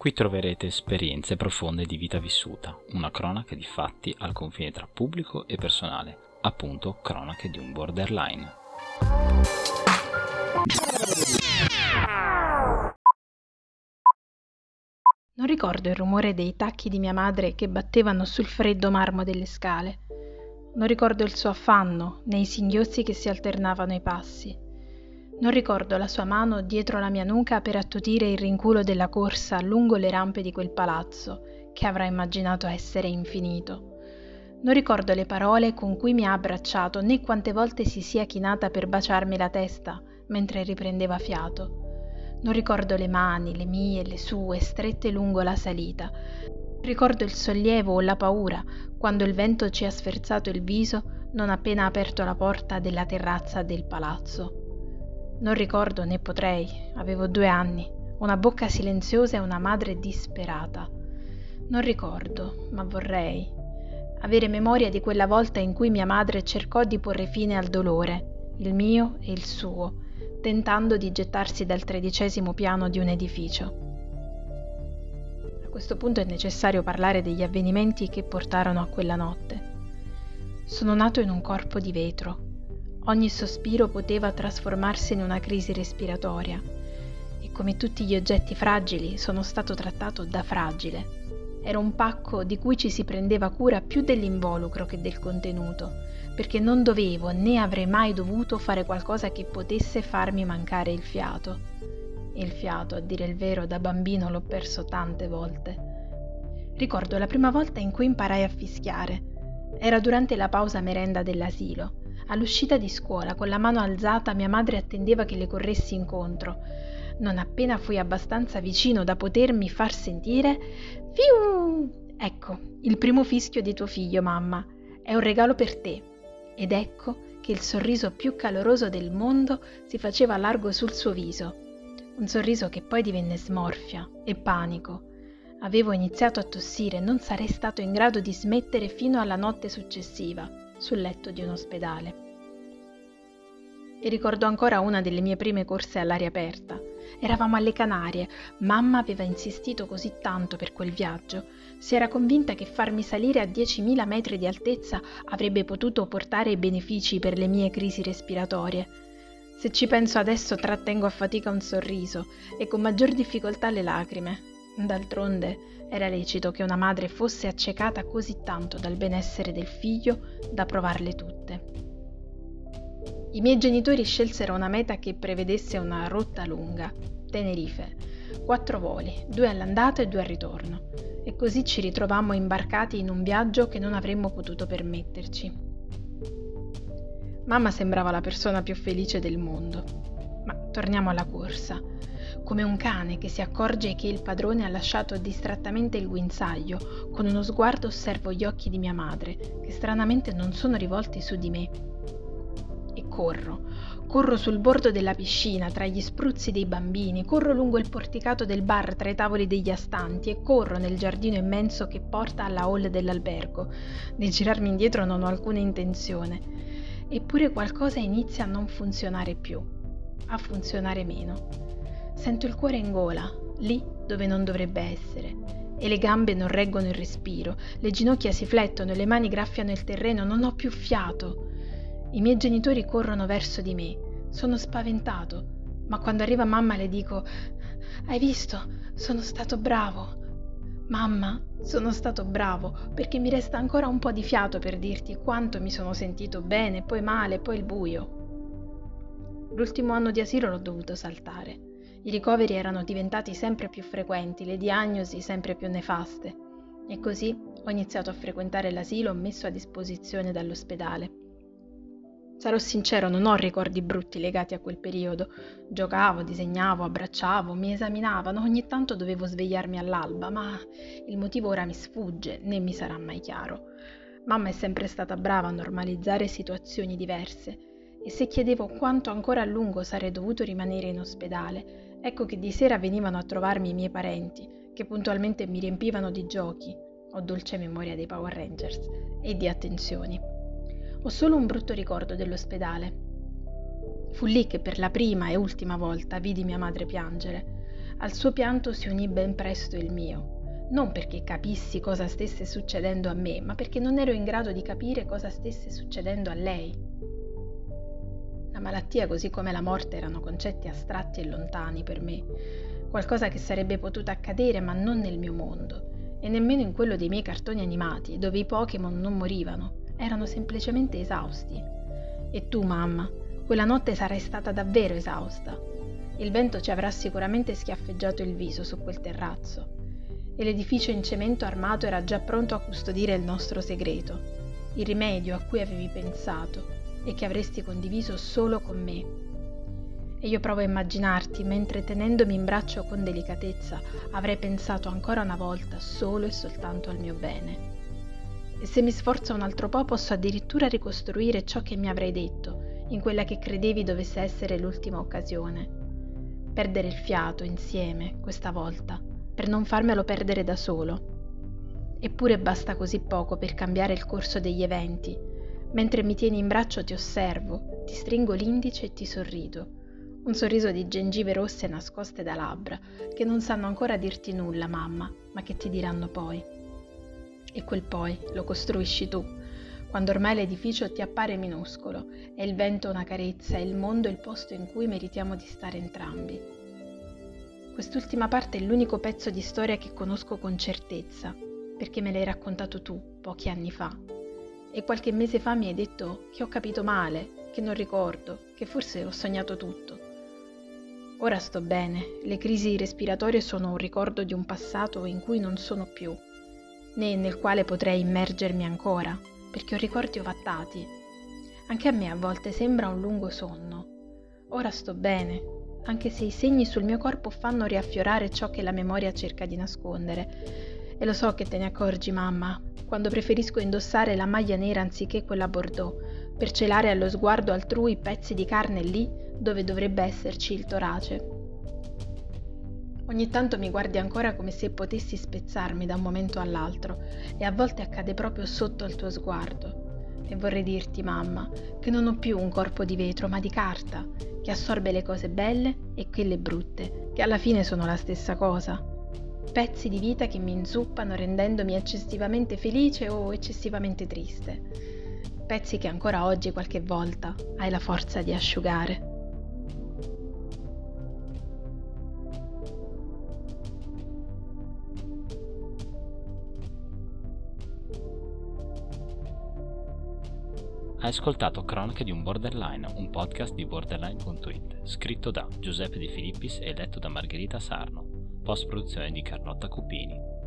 Qui troverete esperienze profonde di vita vissuta, una cronaca di fatti al confine tra pubblico e personale, appunto cronache di un borderline. Non ricordo il rumore dei tacchi di mia madre che battevano sul freddo marmo delle scale. Non ricordo il suo affanno nei singhiozzi che si alternavano ai passi. Non ricordo la sua mano dietro la mia nuca per attutire il rinculo della corsa lungo le rampe di quel palazzo che avrà immaginato essere infinito. Non ricordo le parole con cui mi ha abbracciato né quante volte si sia chinata per baciarmi la testa mentre riprendeva fiato. Non ricordo le mani, le mie, le sue, strette lungo la salita. Ricordo il sollievo o la paura quando il vento ci ha sferzato il viso non appena aperto la porta della terrazza del palazzo. Non ricordo né potrei, avevo due anni, una bocca silenziosa e una madre disperata. Non ricordo, ma vorrei. Avere memoria di quella volta in cui mia madre cercò di porre fine al dolore, il mio e il suo, tentando di gettarsi dal tredicesimo piano di un edificio. A questo punto è necessario parlare degli avvenimenti che portarono a quella notte. Sono nato in un corpo di vetro. Ogni sospiro poteva trasformarsi in una crisi respiratoria e come tutti gli oggetti fragili sono stato trattato da fragile. Era un pacco di cui ci si prendeva cura più dell'involucro che del contenuto perché non dovevo né avrei mai dovuto fare qualcosa che potesse farmi mancare il fiato. Il fiato, a dire il vero, da bambino l'ho perso tante volte. Ricordo la prima volta in cui imparai a fischiare. Era durante la pausa merenda dell'asilo. All'uscita di scuola, con la mano alzata, mia madre attendeva che le corressi incontro. Non appena fui abbastanza vicino da potermi far sentire, fiu! Ecco, il primo fischio di tuo figlio, mamma. È un regalo per te. Ed ecco che il sorriso più caloroso del mondo si faceva largo sul suo viso, un sorriso che poi divenne smorfia e panico. Avevo iniziato a tossire e non sarei stato in grado di smettere fino alla notte successiva, sul letto di un ospedale. E ricordo ancora una delle mie prime corse all'aria aperta, Eravamo alle Canarie. Mamma aveva insistito così tanto per quel viaggio. Si era convinta che farmi salire a 10.000 metri di altezza avrebbe potuto portare benefici per le mie crisi respiratorie. Se ci penso adesso trattengo a fatica un sorriso e con maggior difficoltà le lacrime. D'altronde era lecito che una madre fosse accecata così tanto dal benessere del figlio da provarle tutte. I miei genitori scelsero una meta che prevedesse una rotta lunga, Tenerife, quattro voli, due all'andata e due al ritorno, e così ci ritrovammo imbarcati in un viaggio che non avremmo potuto permetterci. Mamma sembrava la persona più felice del mondo. Ma torniamo alla corsa. Come un cane che si accorge che il padrone ha lasciato distrattamente il guinzaglio, con uno sguardo osservo gli occhi di mia madre, che stranamente non sono rivolti su di me, e corro. Corro sul bordo della piscina, tra gli spruzzi dei bambini, corro lungo il porticato del bar tra i tavoli degli astanti e corro nel giardino immenso che porta alla hall dell'albergo. Di girarmi indietro non ho alcuna intenzione. Eppure qualcosa inizia a non funzionare più, a funzionare meno. Sento il cuore in gola, lì dove non dovrebbe essere, e le gambe non reggono il respiro, le ginocchia si flettono e le mani graffiano il terreno, non ho più fiato. I miei genitori corrono verso di me. Sono spaventato, ma quando arriva mamma le dico Hai visto? Sono stato bravo. Mamma, sono stato bravo perché mi resta ancora un po' di fiato per dirti quanto mi sono sentito bene, poi male, poi il buio. L'ultimo anno di asilo l'ho dovuto saltare. I ricoveri erano diventati sempre più frequenti, le diagnosi sempre più nefaste. E così ho iniziato a frequentare l'asilo messo a disposizione dall'ospedale. Sarò sincero, non ho ricordi brutti legati a quel periodo. Giocavo, disegnavo, abbracciavo, mi esaminavano, ogni tanto dovevo svegliarmi all'alba, ma il motivo ora mi sfugge, né mi sarà mai chiaro. Mamma è sempre stata brava a normalizzare situazioni diverse e se chiedevo quanto ancora a lungo sarei dovuto rimanere in ospedale, ecco che di sera venivano a trovarmi i miei parenti, che puntualmente mi riempivano di giochi, ho dolce memoria dei Power Rangers, e di attenzioni. Ho solo un brutto ricordo dell'ospedale. Fu lì che per la prima e ultima volta vidi mia madre piangere. Al suo pianto si unì ben presto il mio, non perché capissi cosa stesse succedendo a me, ma perché non ero in grado di capire cosa stesse succedendo a lei. La malattia così come la morte erano concetti astratti e lontani per me, qualcosa che sarebbe potuto accadere ma non nel mio mondo e nemmeno in quello dei miei cartoni animati dove i Pokémon non morivano, erano semplicemente esausti. E tu, mamma, quella notte sarai stata davvero esausta. Il vento ci avrà sicuramente schiaffeggiato il viso su quel terrazzo e l'edificio in cemento armato era già pronto a custodire il nostro segreto, il rimedio a cui avevi pensato e che avresti condiviso solo con me. E io provo a immaginarti mentre tenendomi in braccio con delicatezza avrei pensato ancora una volta solo e soltanto al mio bene. E se mi sforzo un altro po' posso addirittura ricostruire ciò che mi avrei detto in quella che credevi dovesse essere l'ultima occasione. Perdere il fiato insieme, questa volta, per non farmelo perdere da solo. Eppure basta così poco per cambiare il corso degli eventi Mentre mi tieni in braccio ti osservo, ti stringo l'indice e ti sorrido. Un sorriso di gengive rosse nascoste da labbra, che non sanno ancora dirti nulla, mamma, ma che ti diranno poi. E quel poi lo costruisci tu, quando ormai l'edificio ti appare minuscolo, e il vento una carezza e il mondo il posto in cui meritiamo di stare entrambi. Quest'ultima parte è l'unico pezzo di storia che conosco con certezza, perché me l'hai raccontato tu pochi anni fa e qualche mese fa mi hai detto che ho capito male, che non ricordo, che forse ho sognato tutto. Ora sto bene, le crisi respiratorie sono un ricordo di un passato in cui non sono più, né nel quale potrei immergermi ancora, perché ho ricordi ovattati. Anche a me a volte sembra un lungo sonno. Ora sto bene, anche se i segni sul mio corpo fanno riaffiorare ciò che la memoria cerca di nascondere. E lo so che te ne accorgi, mamma, quando preferisco indossare la maglia nera anziché quella bordeaux, per celare allo sguardo altrui pezzi di carne lì dove dovrebbe esserci il torace. Ogni tanto mi guardi ancora come se potessi spezzarmi da un momento all'altro e a volte accade proprio sotto al tuo sguardo. E vorrei dirti, mamma, che non ho più un corpo di vetro, ma di carta, che assorbe le cose belle e quelle brutte, che alla fine sono la stessa cosa pezzi di vita che mi inzuppano rendendomi eccessivamente felice o eccessivamente triste, pezzi che ancora oggi qualche volta hai la forza di asciugare. Hai ascoltato Cronache di un Borderline, un podcast di borderline.it, scritto da Giuseppe De Filippis e letto da Margherita Sarno post produzione di Carlotta Cupini.